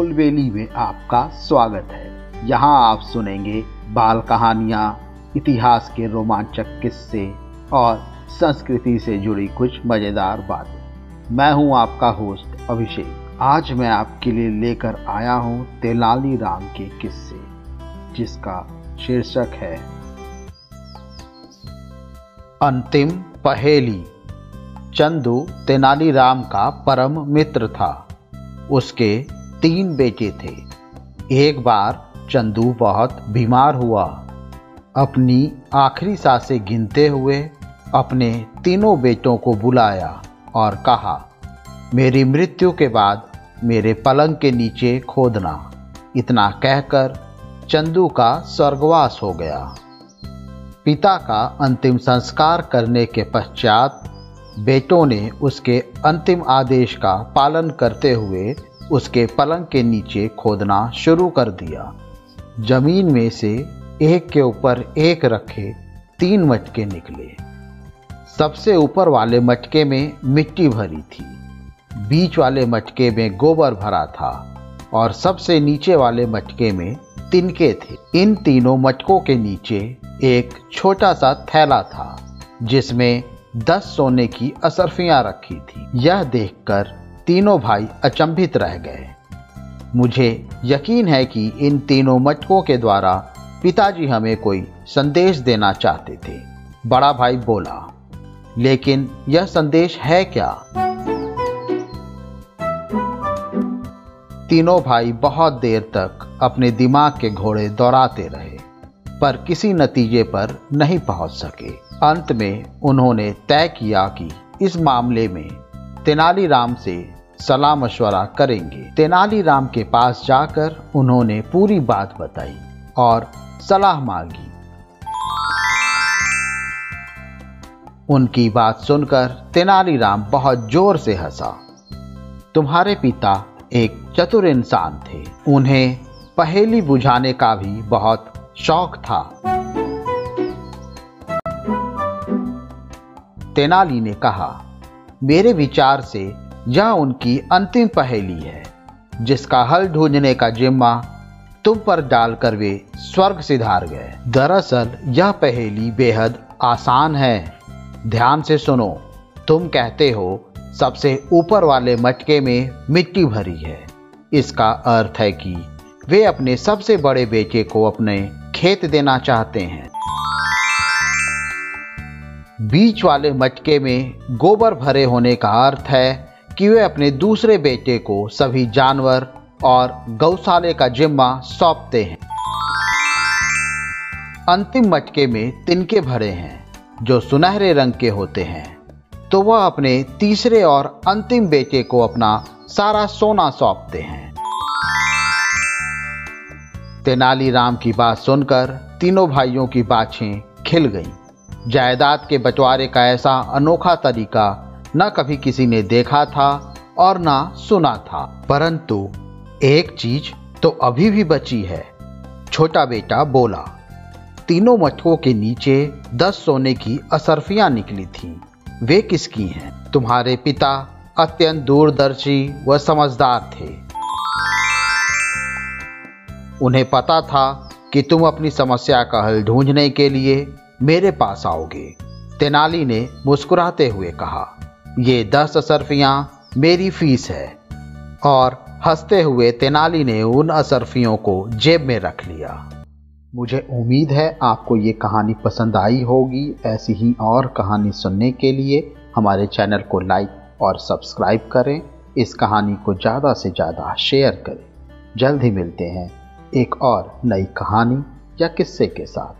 फुलवेली में आपका स्वागत है। यहाँ आप सुनेंगे बाल कहानियाँ, इतिहास के रोमांचक किस्से और संस्कृति से जुड़ी कुछ मज़ेदार बातें। मैं हूँ आपका होस्ट अभिषेक। आज मैं आपके लिए लेकर आया हूँ तेलाली राम के किस्से, जिसका शीर्षक है, अंतिम पहेली। चंदू तेनालीराम का परम मित्र था। उसके तीन बेटे थे। एक बार चंदू बहुत बीमार हुआ। अपनी आखिरी साँसें गिनते हुए अपने तीनों बेटों को बुलाया और कहा, मेरी मृत्यु के बाद मेरे पलंग के नीचे खोदना। इतना कहकर चंदू का स्वर्गवास हो गया। पिता का अंतिम संस्कार करने के पश्चात बेटों ने उसके अंतिम आदेश का पालन करते हुए उसके पलंग के नीचे खोदना शुरू कर दिया। ज़मीन में से एक के ऊपर एक रखे तीन मटके निकले। सबसे ऊपर वाले मटके में मिट्टी भरी थी। बीच वाले मटके में गोबर भरा था और सबसे नीचे वाले मटके में तिनके थे। इन तीनों मटकों के नीचे एक छोटा सा थैला था, जिसमें दस सोने की असरफियाँ रखी थी। यह देखकर तीनों भाई अचंभित रह गए। मुझे यकीन है कि इन तीनों मटकों के द्वारा पिताजी हमें कोई संदेश देना चाहते थे। बड़ा भाई बोला, लेकिन यह संदेश है क्या? तीनों भाई बहुत देर तक अपने दिमाग के घोड़े दौड़ाते रहे, पर किसी नतीजे पर नहीं पहुँच सके। अंत में उन्होंने तय किया कि इस मामले में तेनालीराम से सलाह मशवरा करेंगे। तेनालीराम के पास जाकर उन्होंने पूरी बात बताई और सलाह मांगी। उनकी बात सुनकर तेनालीराम बहुत ज़ोर से हंसा। तुम्हारे पिता एक चतुर इंसान थे। उन्हें पहेली बुझाने का भी बहुत शौक था। तेनाली ने कहा मेरे विचार से यह उनकी अंतिम पहेली है, जिसका हल ढूँढने का जिम्मा तुम पर डालकर वे स्वर्ग सिधार गए। दरअसल, यह पहेली बेहद आसान है। ध्यान से सुनो, तुम कहते हो, सबसे ऊपर वाले मटके में मिट्टी भरी है। इसका अर्थ है कि वे अपने सबसे बड़े बेटे को अपने खेत देना चाहते हैं। बीच वाले मटके में गोबर भरे होने का अर्थ है कि वे अपने दूसरे बेटे को सभी जानवर और गौशाले का जिम्मा सौंपते हैं। अंतिम मटके में तिनके भरे हैं, जो सुनहरे रंग के होते हैं। तो वह अपने तीसरे और अंतिम बेटे को अपना सारा सोना सौंपते हैं। तेनालीराम की बात सुनकर तीनों भाइयों की बाछें खिल गईं। जायदाद के बंटवारे का ऐसा अनोखा तरीका न कभी किसी ने देखा था और ना सुना था। परंतु एक चीज़ तो अभी भी बची है, छोटा बेटा बोला। तीनों मटकों के नीचे दस सोने की असरफियाँ निकली थीं। वे किसकी हैं? तुम्हारे पिता अत्यंत दूरदर्शी व समझदार थे। उन्हें पता था कि तुम अपनी समस्या का हल ढूँढने के लिए मेरे पास आओगे। तेनाली ने मुस्कुराते हुए कहा, ये दस असरफियाँ मेरी फ़ीस है। और हँसते हुए तेनाली ने उन असरफियों को जेब में रख लिया। मुझे उम्मीद है आपको ये कहानी पसंद आई होगी। ऐसी ही और कहानी सुनने के लिए हमारे चैनल को लाइक और सब्सक्राइब करें। इस कहानी को ज़्यादा से ज़्यादा शेयर करें। जल्द ही मिलते हैं एक और नई कहानी या किस्से के साथ।